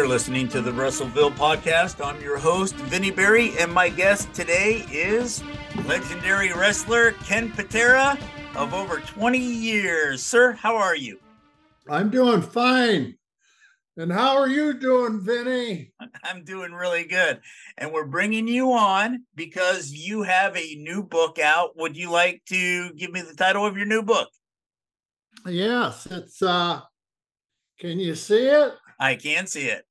You're listening to the Russellville podcast. I'm your host, Vinny Berry, and my guest today is legendary wrestler Ken Patera of over 20 years. Sir, how are you? I'm doing fine. And how are you doing, Vinny? I'm doing really good. And we're bringing you on because you have a new book out. Would you like to give me the title of your new book? Yes, it's uh can you see it? I can see it.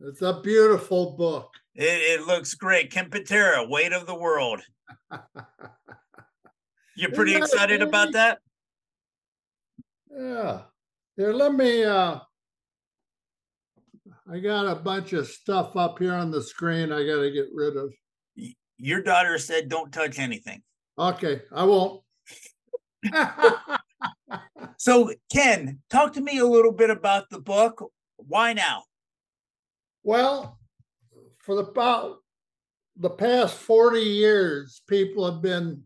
It's a beautiful book. It, it looks great. Ken Patera, Weight of the World. You're pretty excited about that? Yeah. Here, let me uh I got a bunch of stuff up here on the screen I gotta get rid of. Your daughter said don't touch anything. Okay, I won't. So, Ken, talk to me a little bit about the book. Why now? Well, for the about the past 40 years, people have been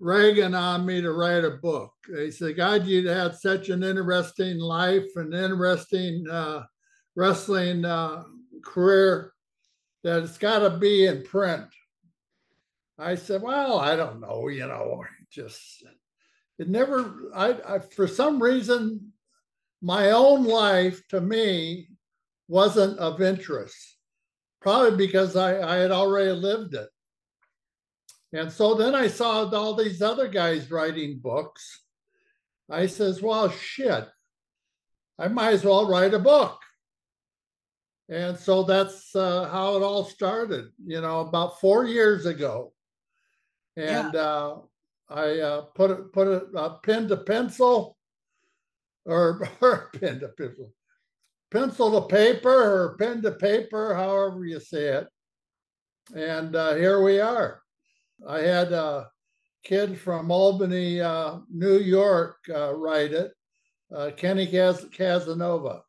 ragging on me to write a book. They say, God, you had such an interesting life and interesting uh, wrestling uh, career that it's got to be in print. I said, Well, I don't know, you know, just it never, I, I for some reason, my own life to me wasn't of interest, probably because I, I had already lived it. And so then I saw all these other guys writing books. I says, well, shit, I might as well write a book. And so that's uh, how it all started, you know, about four years ago. And uh, I uh, put it, put it uh, pen to pencil, or, or pen to pencil, pencil to paper, or pen to paper, however you say it. And uh, here we are. I had a kid from Albany, uh, New York, uh, write it, uh, Kenny Cas- Casanova.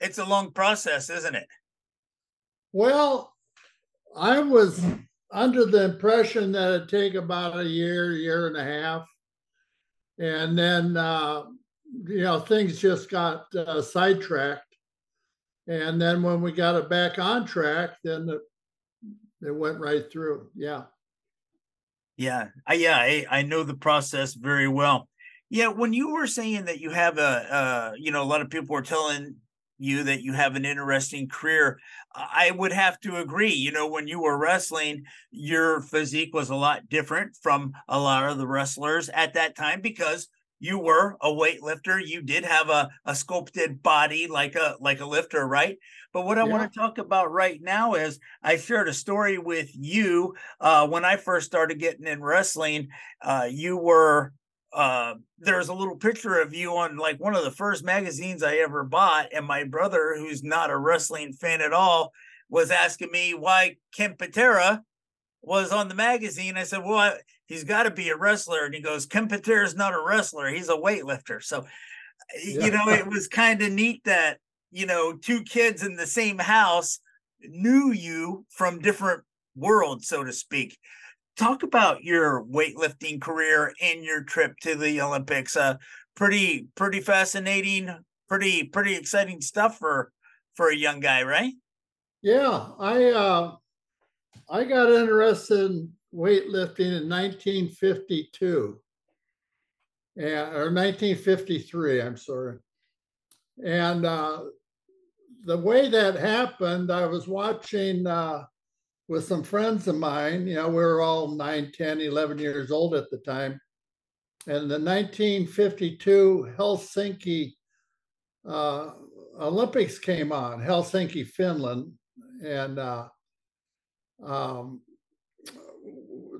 It's a long process, isn't it? Well, I was under the impression that it'd take about a year, year and a half. And then, uh, you know, things just got uh, sidetracked. And then when we got it back on track, then it, it went right through. Yeah. Yeah, I, yeah, I, I know the process very well. Yeah, when you were saying that you have a, uh, you know, a lot of people were telling you that you have an interesting career. I would have to agree. You know, when you were wrestling, your physique was a lot different from a lot of the wrestlers at that time because you were a weightlifter. You did have a, a sculpted body like a like a lifter, right? But what I yeah. want to talk about right now is I shared a story with you uh, when I first started getting in wrestling. Uh, you were uh, there's a little picture of you on like one of the first magazines I ever bought, and my brother, who's not a wrestling fan at all, was asking me why Ken Patera was on the magazine. I said, "Well, I, he's got to be a wrestler," and he goes, "Ken Patera is not a wrestler; he's a weightlifter." So, yeah. you know, it was kind of neat that you know two kids in the same house knew you from different worlds, so to speak talk about your weightlifting career and your trip to the Olympics. Uh, pretty pretty fascinating, pretty pretty exciting stuff for for a young guy, right? Yeah, I uh, I got interested in weightlifting in 1952, and, or 1953. I'm sorry, and uh, the way that happened, I was watching. Uh, with some friends of mine. You know, we were all 9, 10, 11 years old at the time. And the 1952 Helsinki uh, Olympics came on, Helsinki, Finland. And uh, um,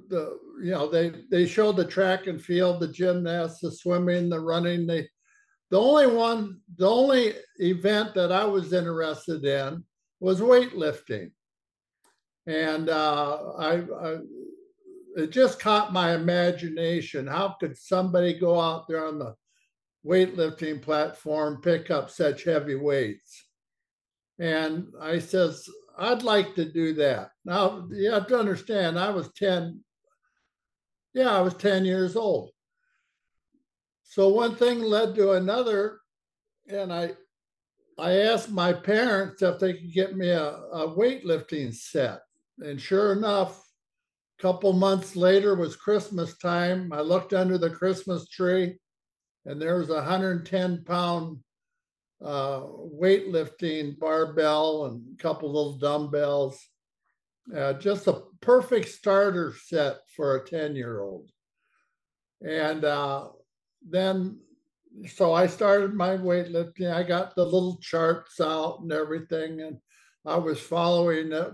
the you know they they showed the track and field, the gymnasts, the swimming, the running. They the only one, the only event that I was interested in was weightlifting and uh, I, I, it just caught my imagination. How could somebody go out there on the weightlifting platform, pick up such heavy weights? And I says, I'd like to do that. Now you have to understand, I was 10. Yeah, I was 10 years old. So one thing led to another, and I I asked my parents if they could get me a, a weightlifting set. And sure enough, a couple months later was Christmas time. I looked under the Christmas tree and there was a 110 pound uh, weightlifting barbell and a couple little dumbbells. Uh, just a perfect starter set for a 10 year old. And uh, then, so I started my weightlifting. I got the little charts out and everything. And I was following it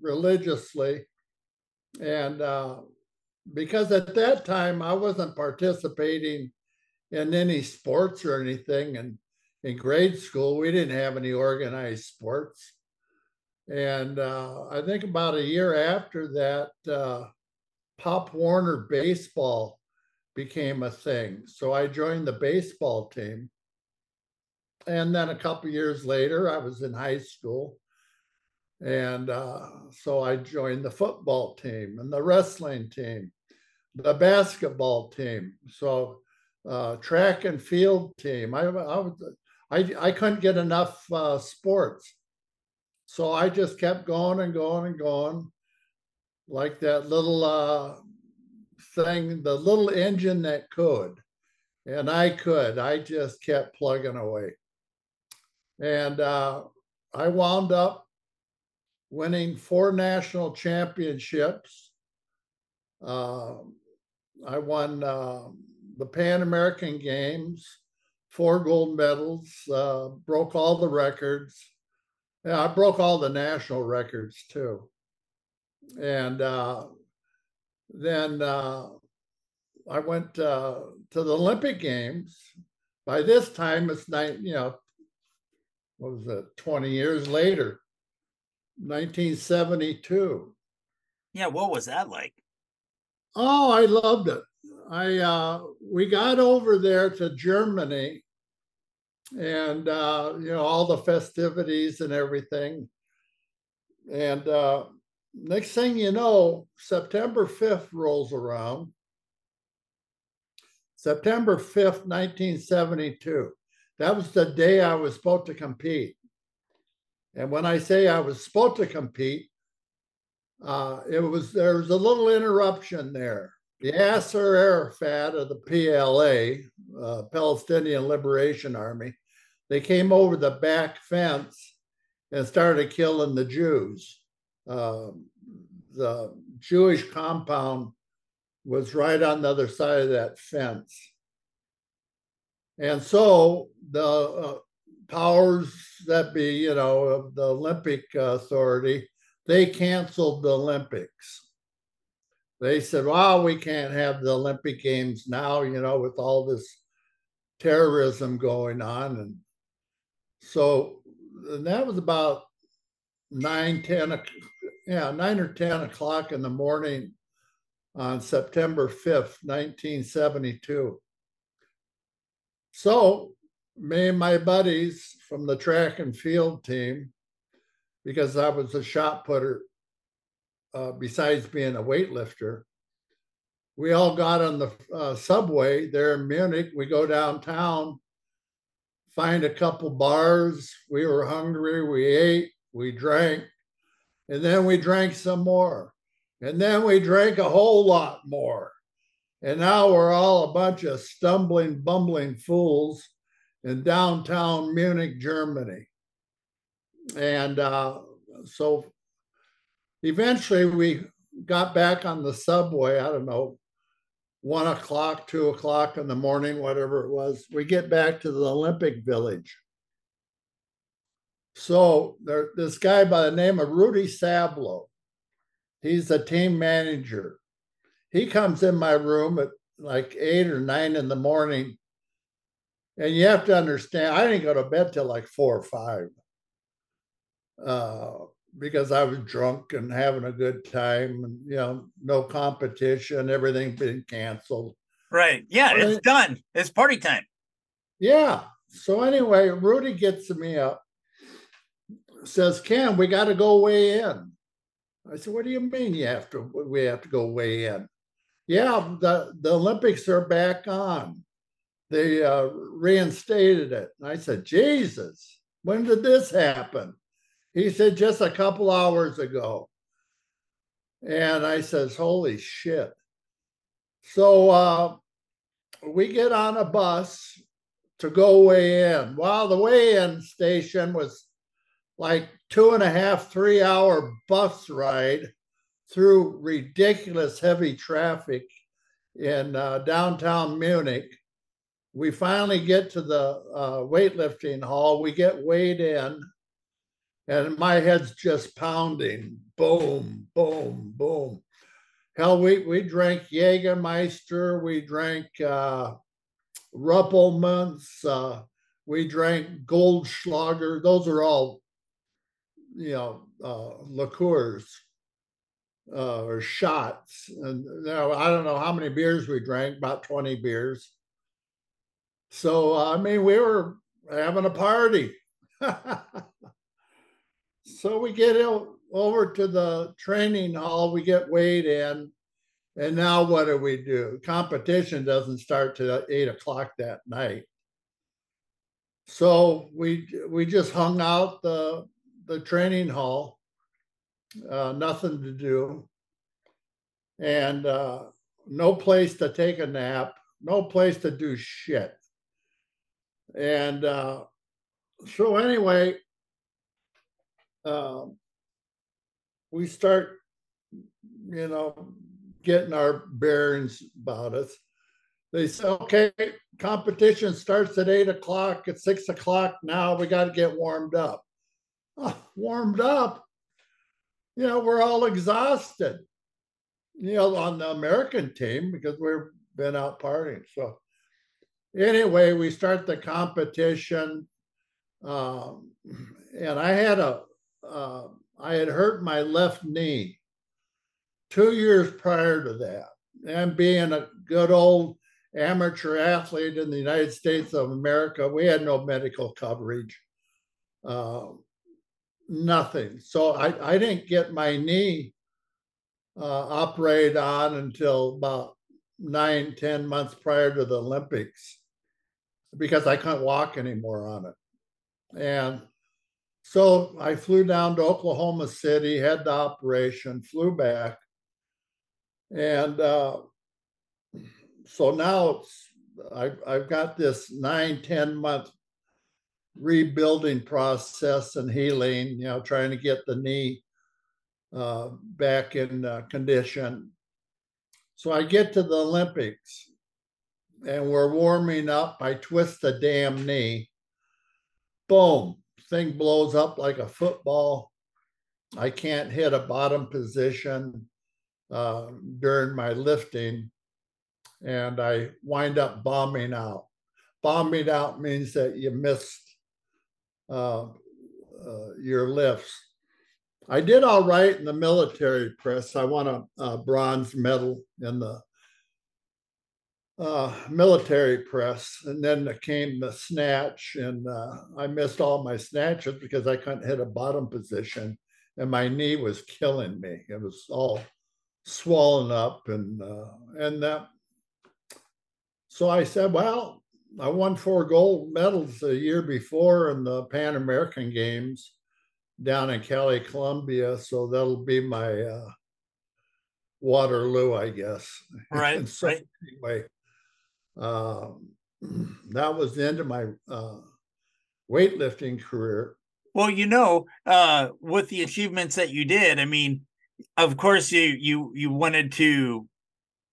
religiously. And uh, because at that time I wasn't participating in any sports or anything. And in grade school, we didn't have any organized sports. And uh, I think about a year after that, uh, Pop Warner baseball became a thing. So I joined the baseball team. And then a couple years later, I was in high school and uh, so I joined the football team and the wrestling team, the basketball team. So uh, track and field team. I, I, I, I couldn't get enough uh, sports. So I just kept going and going and going like that little uh, thing, the little engine that could. And I could, I just kept plugging away. And uh, I wound up winning four national championships. Uh, I won uh, the Pan American Games, four gold medals, uh, broke all the records. Yeah, I broke all the national records too. And uh, then uh, I went uh, to the Olympic Games. By this time, it's nine, you know, what was it, 20 years later. 1972. Yeah, what was that like? Oh, I loved it. I uh, we got over there to Germany, and uh, you know all the festivities and everything. And uh, next thing you know, September 5th rolls around. September 5th, 1972. That was the day I was supposed to compete. And when I say I was supposed to compete, uh, it was there was a little interruption there. Yasser Arafat of the PLA, uh, Palestinian Liberation Army, they came over the back fence and started killing the Jews. Uh, the Jewish compound was right on the other side of that fence. And so the uh, powers that be, you know, the Olympic Authority, they canceled the Olympics. They said, well, we can't have the Olympic Games now, you know, with all this terrorism going on. And so and that was about nine, 10, yeah, nine or 10 o'clock in the morning on September 5th, 1972. So, me and my buddies from the track and field team, because I was a shot putter, uh, besides being a weightlifter, we all got on the uh, subway there in Munich. We go downtown, find a couple bars. We were hungry. We ate, we drank, and then we drank some more. And then we drank a whole lot more. And now we're all a bunch of stumbling, bumbling fools in downtown Munich, Germany. And uh, so eventually we got back on the subway, I don't know, one o'clock, two o'clock in the morning, whatever it was. We get back to the Olympic Village. So there, this guy by the name of Rudy Sablo, he's the team manager. He comes in my room at like eight or nine in the morning. And you have to understand, I didn't go to bed till like four or five. Uh, because I was drunk and having a good time and you know, no competition, everything been canceled. Right. Yeah, it's done. It's party time. Yeah. So anyway, Rudy gets me up, says, Ken, we got to go weigh in. I said, What do you mean you have to we have to go weigh in? Yeah, the, the Olympics are back on. They uh, reinstated it. And I said, Jesus, when did this happen? He said, just a couple hours ago. And I says, holy shit. So uh, we get on a bus to go weigh in. Well, the weigh-in station was like two and a half, three hour bus ride through ridiculous heavy traffic in uh, downtown Munich. We finally get to the uh, weightlifting hall. We get weighed in and my head's just pounding. Boom, boom, boom. Hell, we, we drank Jägermeister, we drank uh, Rumple Minze, uh, we drank Goldschlager. Those are all, you know, uh, liqueurs uh, or shots. And you know, I don't know how many beers we drank, about 20 beers. So, I mean, we were having a party. So we get over to the training hall, we get weighed in, and now what do we do? Competition doesn't start till eight o'clock that night. So we we just hung out the the training hall, uh, nothing to do, and uh, no place to take a nap, no place to do shit. And uh, so anyway, um, we start, you know, getting our bearings about us. They say, okay, competition starts at eight o'clock. At six o'clock now, we got to get warmed up. Oh, warmed up? You know, we're all exhausted. You know, on the American team because we've been out partying. So, anyway, we start the competition. Um, and I had a uh, I had hurt my left knee two years prior to that. And being a good old amateur athlete in the United States of America, we had no medical coverage, uh, nothing. So I, I didn't get my knee uh, operated on until about nine, ten months prior to the Olympics because I couldn't walk anymore on it. And so I flew down to Oklahoma City, had the operation, flew back. And uh, so now I've, I've got this nine ten month rebuilding process and healing, you know, trying to get the knee uh, back in uh, condition. So I get to the Olympics and we're warming up. I twist the damn knee. Boom, thing blows up like a football. I can't hit a bottom position uh, during my lifting, and I wind up bombing out. Bombing out means that you missed uh, uh, your lifts. I did all right in the military press. I won a, a bronze medal in the uh, military press, and then came the snatch, and uh, I missed all my snatches because I couldn't hit a bottom position, and my knee was killing me. It was all swollen up, and uh, and that. So I said, well, I won four gold medals the year before in the Pan American Games down in Cali, Colombia. So that'll be my uh, Waterloo, I guess. Right. so, right. Anyway, um, that was the end of my uh, weightlifting career. Well, you know, uh, with the achievements that you did, I mean, of course, you you you wanted to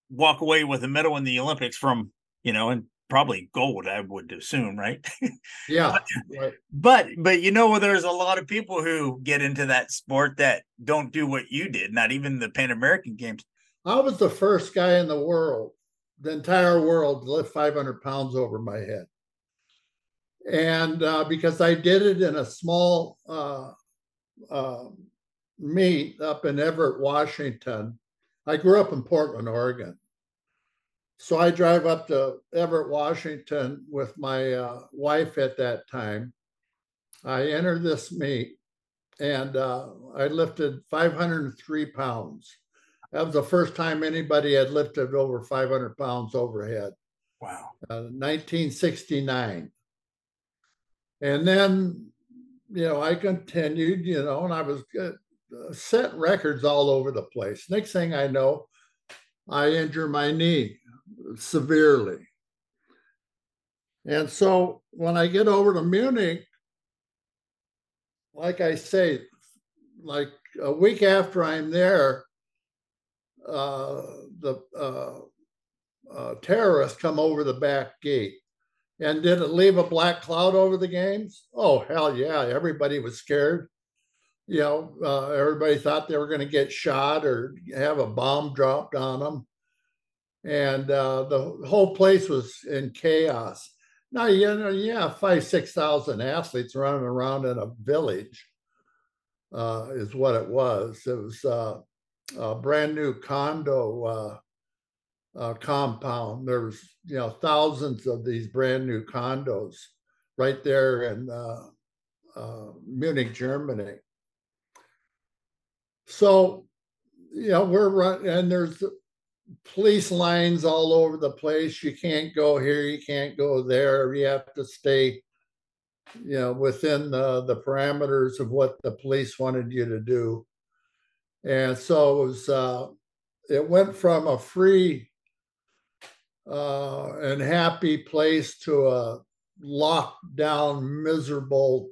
walk away with a medal in the Olympics from you know, and probably gold, I would assume, right? Yeah. but, right. but but you know, there's a lot of people who get into that sport that don't do what you did, not even the Pan American Games. I was the first guy in the world the entire world to lift 500 pounds over my head. And uh, because I did it in a small uh, uh, meet up in Everett, Washington, I grew up in Portland, Oregon. So I drive up to Everett, Washington with my uh, wife at that time. I enter this meet and uh, I lifted 503 pounds. That was the first time anybody had lifted over 500 pounds overhead. Wow. Uh, 1969. And then, you know, I continued, you know, and I was uh, set records all over the place. Next thing I know, I injure my knee severely. And so when I get over to Munich, like I say, like a week after I'm there, uh, the uh, uh, terrorists come over the back gate. And did it leave a black cloud over the games? Oh, hell yeah. Everybody was scared. You know, uh, everybody thought they were going to get shot or have a bomb dropped on them. And uh, the whole place was in chaos. Now, you know, yeah, five, 6,000 athletes running around in a village uh, is what it was. It was a brand new condo uh, uh, compound. There was, you know, thousands of these brand new condos right there in uh, uh, Munich, Germany. So, you know, we're running, and there's police lines all over the place. You can't go here, you can't go there. You have to stay, you know, within the, the parameters of what the police wanted you to do. And so it was, uh, it went from a free uh, and happy place to a locked down, miserable,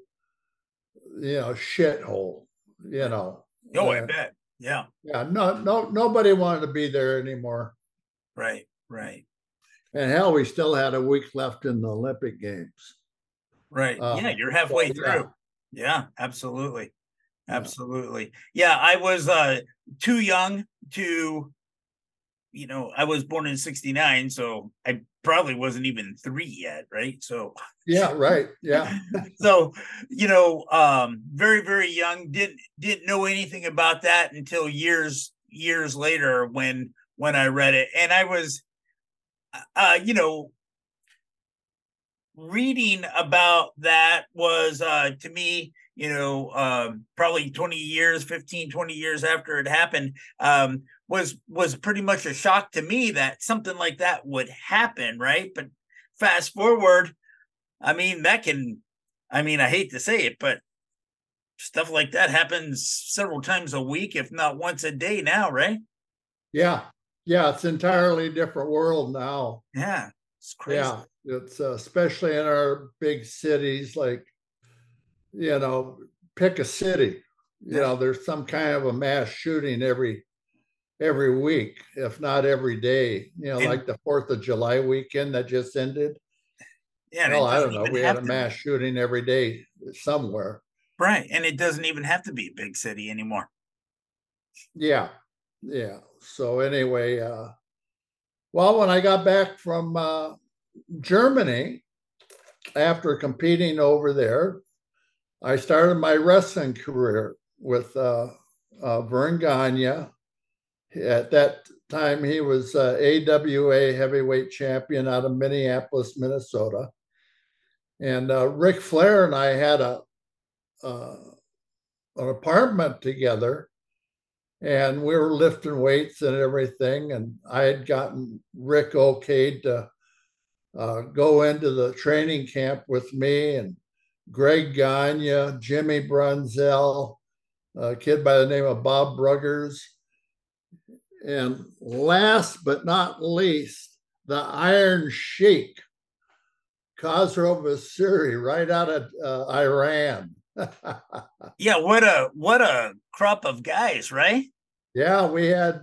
you know, shithole, you know. Oh, I bet. Yeah. Yeah. No, no, nobody wanted to be there anymore. Right. Right. And hell, we still had a week left in the Olympic Games. Right. Uh, yeah. You're halfway so, through. Yeah. yeah, absolutely. Absolutely. Yeah, I was uh too young to you know, I was born in 69, so I probably wasn't even 3 yet, right? So Yeah, right. Yeah. so, you know, um very very young, didn't didn't know anything about that until years years later when when I read it. And I was uh you know, reading about that was uh to me you know, um, probably 20 years, 15, 20 years after it happened, um, was was pretty much a shock to me that something like that would happen, right? But fast forward, I mean, that can, I mean, I hate to say it, but stuff like that happens several times a week, if not once a day now, right? Yeah. Yeah. It's entirely different world now. Yeah. It's crazy. Yeah. It's uh, especially in our big cities like you know, pick a city. You know, there's some kind of a mass shooting every every week, if not every day. You know, And- like the Fourth of July weekend that just ended. Yeah, Well, I don't know. We had a to- mass shooting every day somewhere. right, and it doesn't even have to be a big city anymore. Yeah, yeah. So anyway, uh, well, when I got back from uh, Germany after competing over there, I started my wrestling career with uh, uh, Verne Gagne. At that time, he was uh, AWA heavyweight champion out of Minneapolis, Minnesota. And uh, Ric Flair and I had a uh, an apartment together and we were lifting weights and everything. And I had gotten Ric okayed to uh, go into the training camp with me and Greg Gagne, Jimmy Brunzell, a kid by the name of Bob Bruggers. And last but not least, the Iron Sheik, Khosrow Vaziri, right out of uh, Iran. Yeah, what a what a crop of guys, right? Yeah, we had,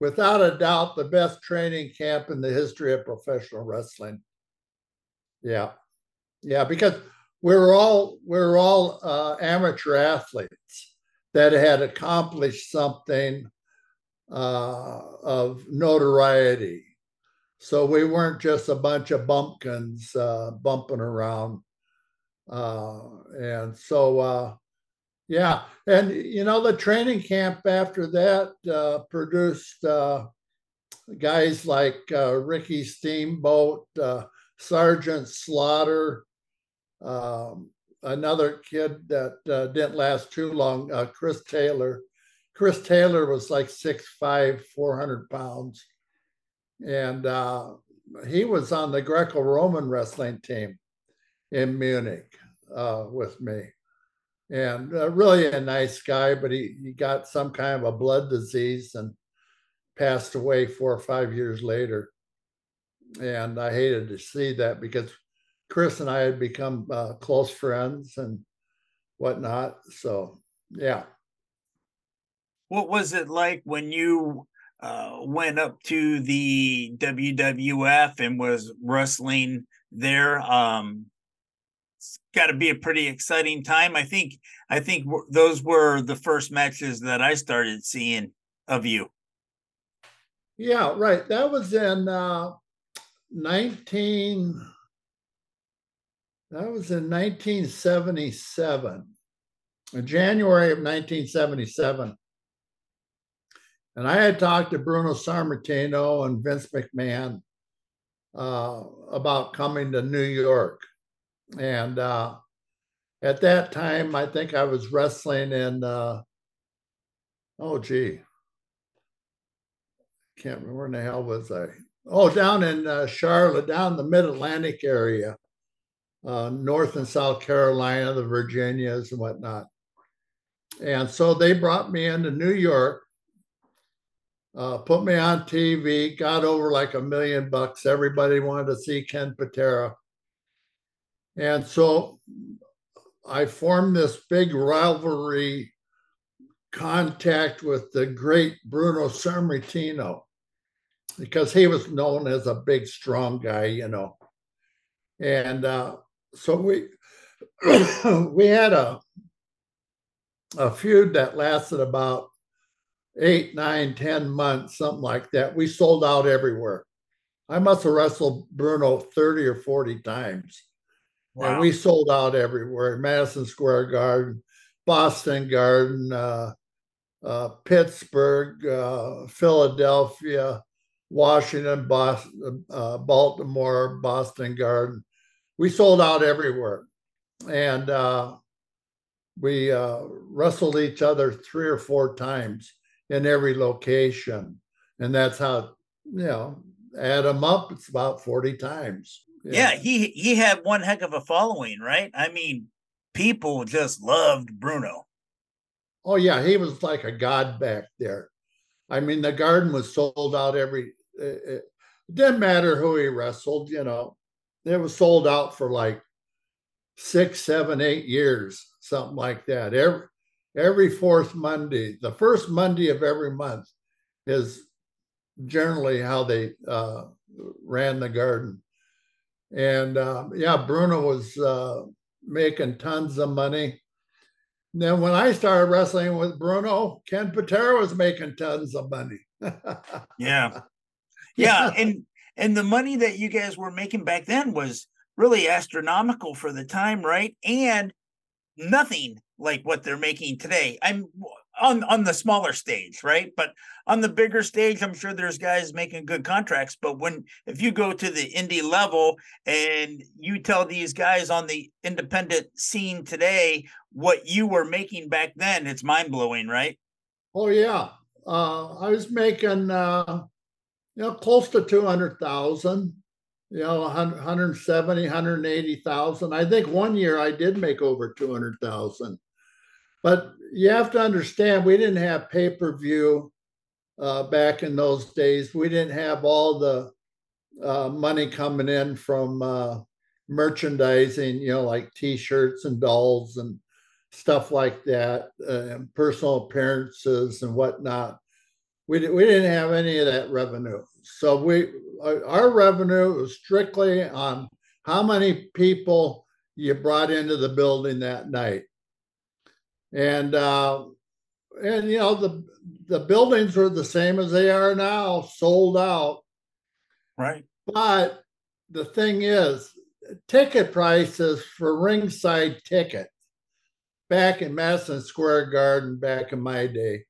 without a doubt, the best training camp in the history of professional wrestling. Yeah, yeah, because were all we were all uh, amateur athletes that had accomplished something uh, of notoriety. So we weren't just a bunch of bumpkins uh, bumping around. Uh, and so, uh, yeah, and you know the training camp after that uh, produced guys like Ricky Steamboat, Sergeant Slaughter, um, another kid that uh, didn't last too long, uh, Chris Taylor. Chris Taylor was like 6'5", 400 pounds, and uh, he was on the Greco-Roman wrestling team in Munich uh, with me and uh, really a nice guy, but he, he got some kind of a blood disease and passed away four or five years later. And I hated to see that because Chris and I had become uh, close friends and whatnot. So, yeah. What was it like when you uh, went up to the WWF and was wrestling there? Um, it's got to be a pretty exciting time. I think. I think w- those were the first matches that I started seeing of you. Yeah, right. That was in uh, 19. That was in 1977, in January of 1977. And I had talked to Bruno Sammartino and Vince McMahon uh, about coming to New York. And uh, at that time, I think I was wrestling in, uh, oh, gee, can't remember where the hell was I? Oh, down in uh, Charlotte, down the Mid Atlantic area, uh, North and South Carolina, the Virginias and whatnot. And so they brought me into New York, uh, put me on TV, got over like a million bucks. Everybody wanted to see Ken Patera. And so I formed this big rivalry contact with the great Bruno Sammartino because he was known as a big, strong guy, you know. And uh, so we we had a a feud that lasted about eight, nine, ten months, something like that. We sold out everywhere. I must have wrestled Bruno 30 or 40 times. And we sold out everywhere Madison Square Garden, Boston Garden, uh, uh, Pittsburgh, uh, Philadelphia, Washington, Boston, uh, Baltimore, Boston Garden. We sold out everywhere. And uh, we uh, wrestled each other three or four times in every location. And that's how, you know, add them up, it's about 40 times. Yeah, he he had one heck of a following, right? I mean, people just loved Bruno. Oh yeah, he was like a god back there. I mean, the garden was sold out every. It, it didn't matter who he wrestled, you know. It was sold out for like six, seven, eight years. something like that. Every every fourth Monday, the first Monday of every month is generally how they uh, ran the garden. And uh, yeah, Bruno was uh, making tons of money. And then when I started wrestling with Bruno, Ken Patera was making tons of money. yeah. Yeah. And and the money that you guys were making back then was really astronomical for the time, right? And nothing like what they're making today. I'm on on the smaller stage, right? But on the bigger stage, I'm sure there's guys making good contracts. But when if you go to the indie level and you tell these guys on the independent scene today what you were making back then, it's mind blowing, right? Oh yeah, uh, I was making uh, you know close to two hundred thousand. You know, 170, 180,000. I think one year I did make over 200,000. But you have to understand, we didn't have pay per view uh, back in those days. We didn't have all the uh, money coming in from uh, merchandising, you know, like t shirts and dolls and stuff like that, uh, and personal appearances and whatnot. We, we didn't have any of that revenue. So we our revenue was strictly on how many people you brought into the building that night and uh, and you know the the buildings were the same as they are now, sold out. Right. But the thing is, ticket prices for ringside ticket back in Madison Square Garden back in my day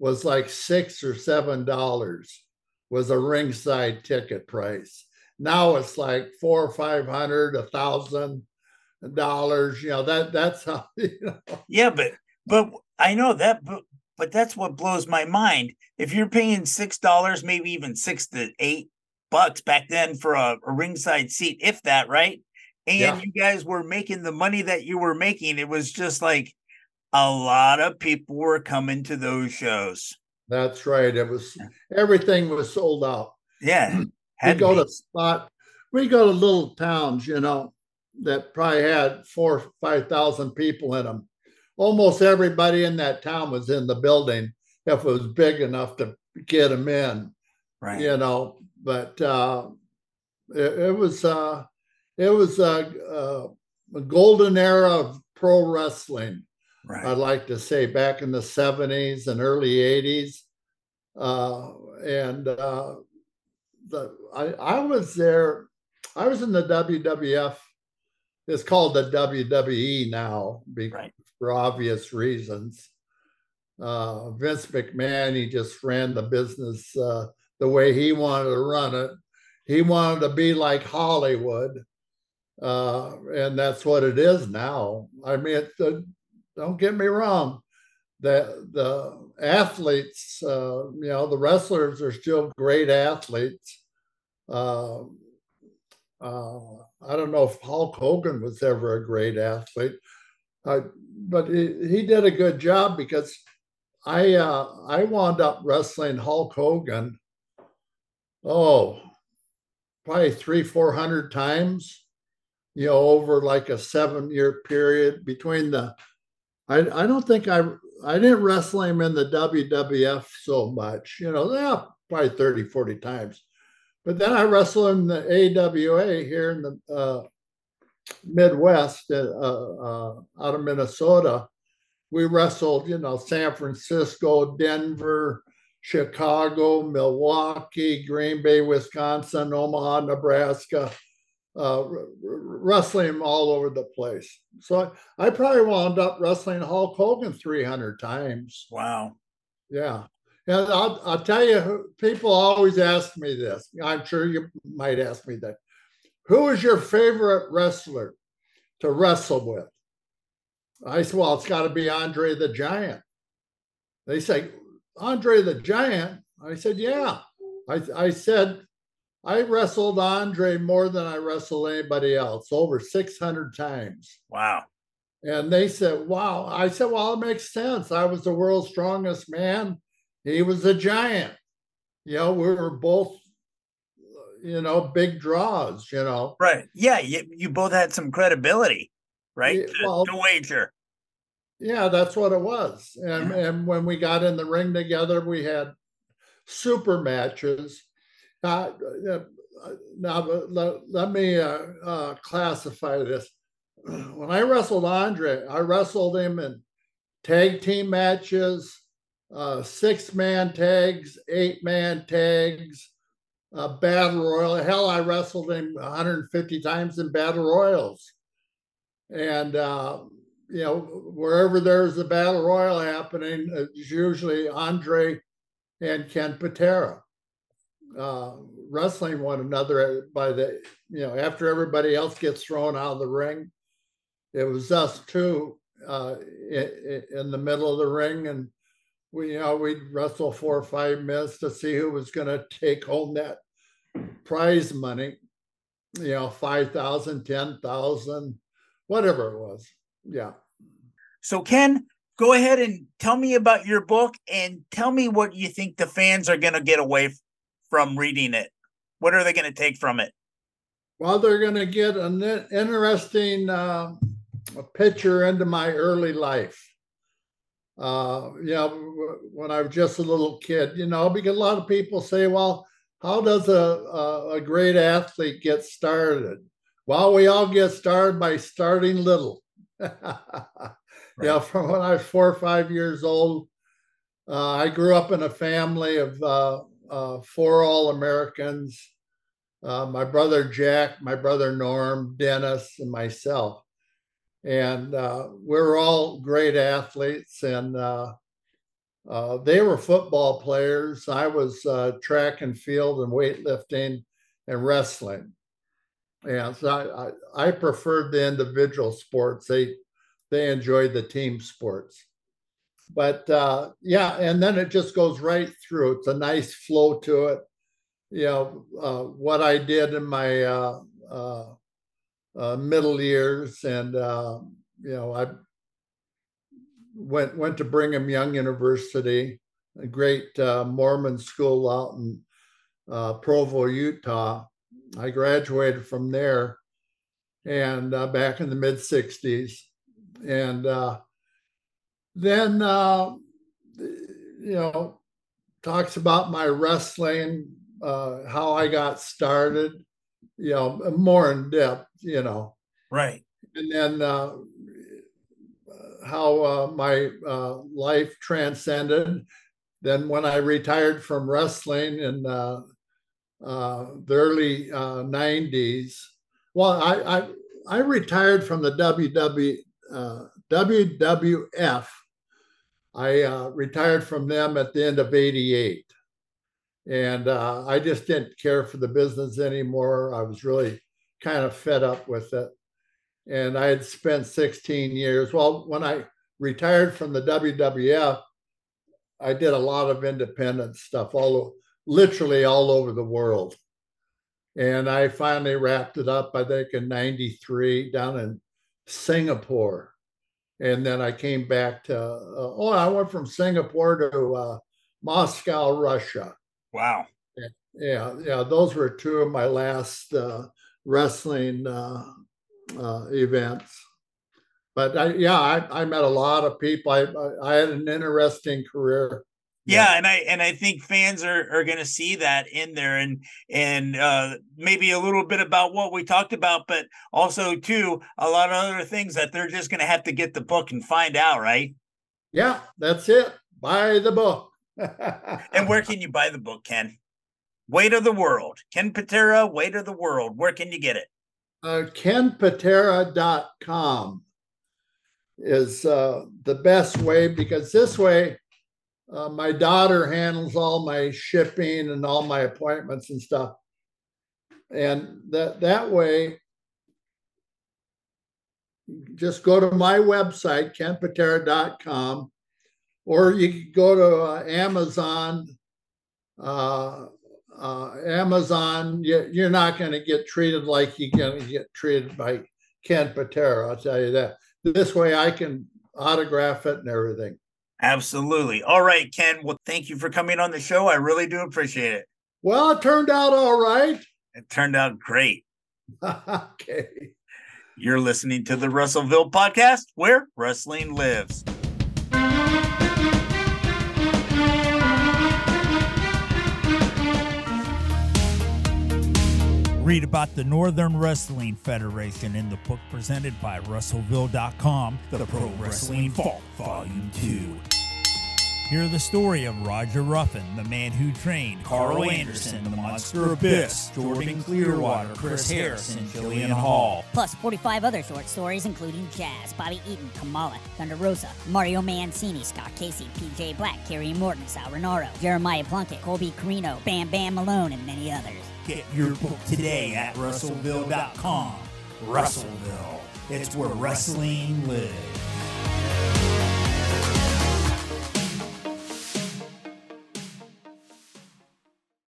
was like six or seven dollars was a ringside ticket price. Now it's like four or five hundred, a thousand dollars. You know that that's how. You know. Yeah, but but I know that, but but that's what blows my mind. If you're paying six dollars, maybe even six to eight bucks back then for a, a ringside seat, if that, right? And yeah. you guys were making the money that you were making. It was just like a lot of people were coming to those shows. That's right. It was everything was sold out. Yeah. we go to spot, we go to little towns, you know, that probably had four, five thousand people in them almost everybody in that town was in the building if it was big enough to get them in. Right. You know, but uh, it, it, was uh, it was a, a, a, golden era of pro wrestling. Right. I'd like to say back in the '70s and early '80s, uh, and uh, the I, I was there. I was in the WWF. It's called the WWE now, right for obvious reasons. Uh, Vince McMahon, he just ran the business uh, the way he wanted to run it. He wanted to be like Hollywood, uh, and that's what it is now. I mean, it, don't get me wrong. The the athletes, uh, you know, the wrestlers are still great athletes. Uh, uh, I don't know if Hulk Hogan was ever a great athlete. Uh, but he, he, did a good job because I uh, I wound up wrestling Hulk Hogan. Oh, probably three four hundred times, you know, over like a seven year period between the. I I don't think I I didn't wrestle him in the WWF so much, you know, yeah, probably 30, 40 times. But then I wrestled in the AWA here in the uh, Midwest, uh, uh, out of Minnesota, we wrestled, you know, San Francisco, Denver, Chicago, Milwaukee, Green Bay, Wisconsin, Omaha, Nebraska, uh, wrestling all over the place. So I, I probably wound up wrestling Hulk Hogan 300 times. Wow. Yeah. And I'll, I'll tell you, people always ask me this. I'm sure you might ask me that. Who is your favorite wrestler to wrestle with? I said, Well, it's got to be Andre the Giant. They say, Andre the Giant? I said, Yeah. I, I said, I wrestled Andre more than I wrestled anybody else, over 600 times. Wow. And they said, Wow. I said, Well, it makes sense. I was the world's strongest man. He was a giant. You know, we were both you know, big draws, you know. Right. Yeah. You, you both had some credibility, right? Yeah, well, to, to wager. Yeah, that's what it was. And and when we got in the ring together, we had super matches. Uh, uh, now let, let me uh, classify this. When I wrestled Andre, I wrestled him in tag team matches, uh, six man tags, eight man tags, uh, battle royal. Hell, I wrestled him 150 times in battle royals. And, uh, you know, wherever there's a battle royal happening, it's usually Andre and Ken Patera uh, wrestling one another by the, you know, after everybody else gets thrown out of the ring. It was us two uh, in, in the middle of the ring, and we, you know, we'd wrestle four or five minutes to see who was going to take home that prize money. You know, five thousand, ten thousand, whatever it was. Yeah. So Ken, go ahead and tell me about your book, and tell me what you think the fans are going to get away from reading it. What are they going to take from it? Well, they're going to get an interesting uh, picture into my early life. Uh, you know, when I was just a little kid, you know, because a lot of people say, well, how does a, a, a great athlete get started? Well, we all get started by starting little. right. Yeah, from when I was four or five years old, uh, I grew up in a family of uh, uh, four All Americans. Uh, my brother Jack, my brother Norm, Dennis, and myself. And uh, we are all great athletes and uh, uh, they were football players. I was uh, track and field and weightlifting and wrestling. And so I, I, I preferred the individual sports. They they enjoyed the team sports but uh, yeah and then it just goes right through. It's a nice flow to it. You know uh, what i did in my uh, middle years, and uh, you know, I went went to Brigham Young University, a great uh, Mormon school out in uh, Provo, Utah. I graduated from there, and uh, back in the mid '60s, and uh, then you know talks about my wrestling, uh, how I got started you know, more in depth, you know. Right. And then uh, how uh, my uh, life transcended. Then when I retired from wrestling in uh, uh the early 90s, uh, well, I, I, I retired from the WW, WWF. I retired from them at the end of 88 and uh, I just didn't care for the business anymore. I was really kind of fed up with it, and I had spent 16 years. Well, when I retired from the WWF, I did a lot of independent stuff, all literally all over the world, and I finally wrapped it up. I think in '93 down in Singapore, and then I came back to. Uh, oh, I went from Singapore to uh, Moscow, Russia Wow. Yeah, yeah, those were two of my last uh, wrestling uh, uh, events. But I, yeah, I, I met a lot of people. I, I had an interesting career. Yeah, yeah, and I and I think fans are are going to see that in there, and and uh, maybe a little bit about what we talked about, but also too a lot of other things that they're just going to have to get the book and find out, right? Yeah, that's it. Buy the book and where can you buy the book, Ken? Weight of the World. Ken Patera, Weight of the World. Where can you get it? Uh, KenPatera.com is uh, the best way because this way uh, my daughter handles all my shipping and all my appointments and stuff. And that, that way, just go to my website, kenpatera.com, or you could go to uh, Amazon. Uh, uh, Amazon, you, are not going to get treated like you're going to get treated by Ken Patera. I'll tell you that. This way, I can autograph it and everything. Absolutely. All right, Ken. Well, thank you for coming on the show. I really do appreciate it. Well, it turned out all right. It turned out great. okay. You're listening to the Russellville podcast where wrestling lives. Read about the Northern Wrestling Federation in the book presented by Russellville.com, The Pro Wrestling Vault, Volume 2. Hear the story of Roger Ruffin, the man who trained Karl Anderson, the Monster Abyss, Jordan Clearwater, Chris Harris, and Jillian Hall. Plus 45 other short stories, including Jazz, Bobby Eaton, Kamala, Thunder Rosa, Mario Mancini, Scott Casey, PJ Black, Kerry Morton, Sal Rinauro, Jeremiah Plunkett, Colby Corino, Bam Bam Malone, and many others. Get your book today at russellville.com. Russellville, it's where wrestling lives.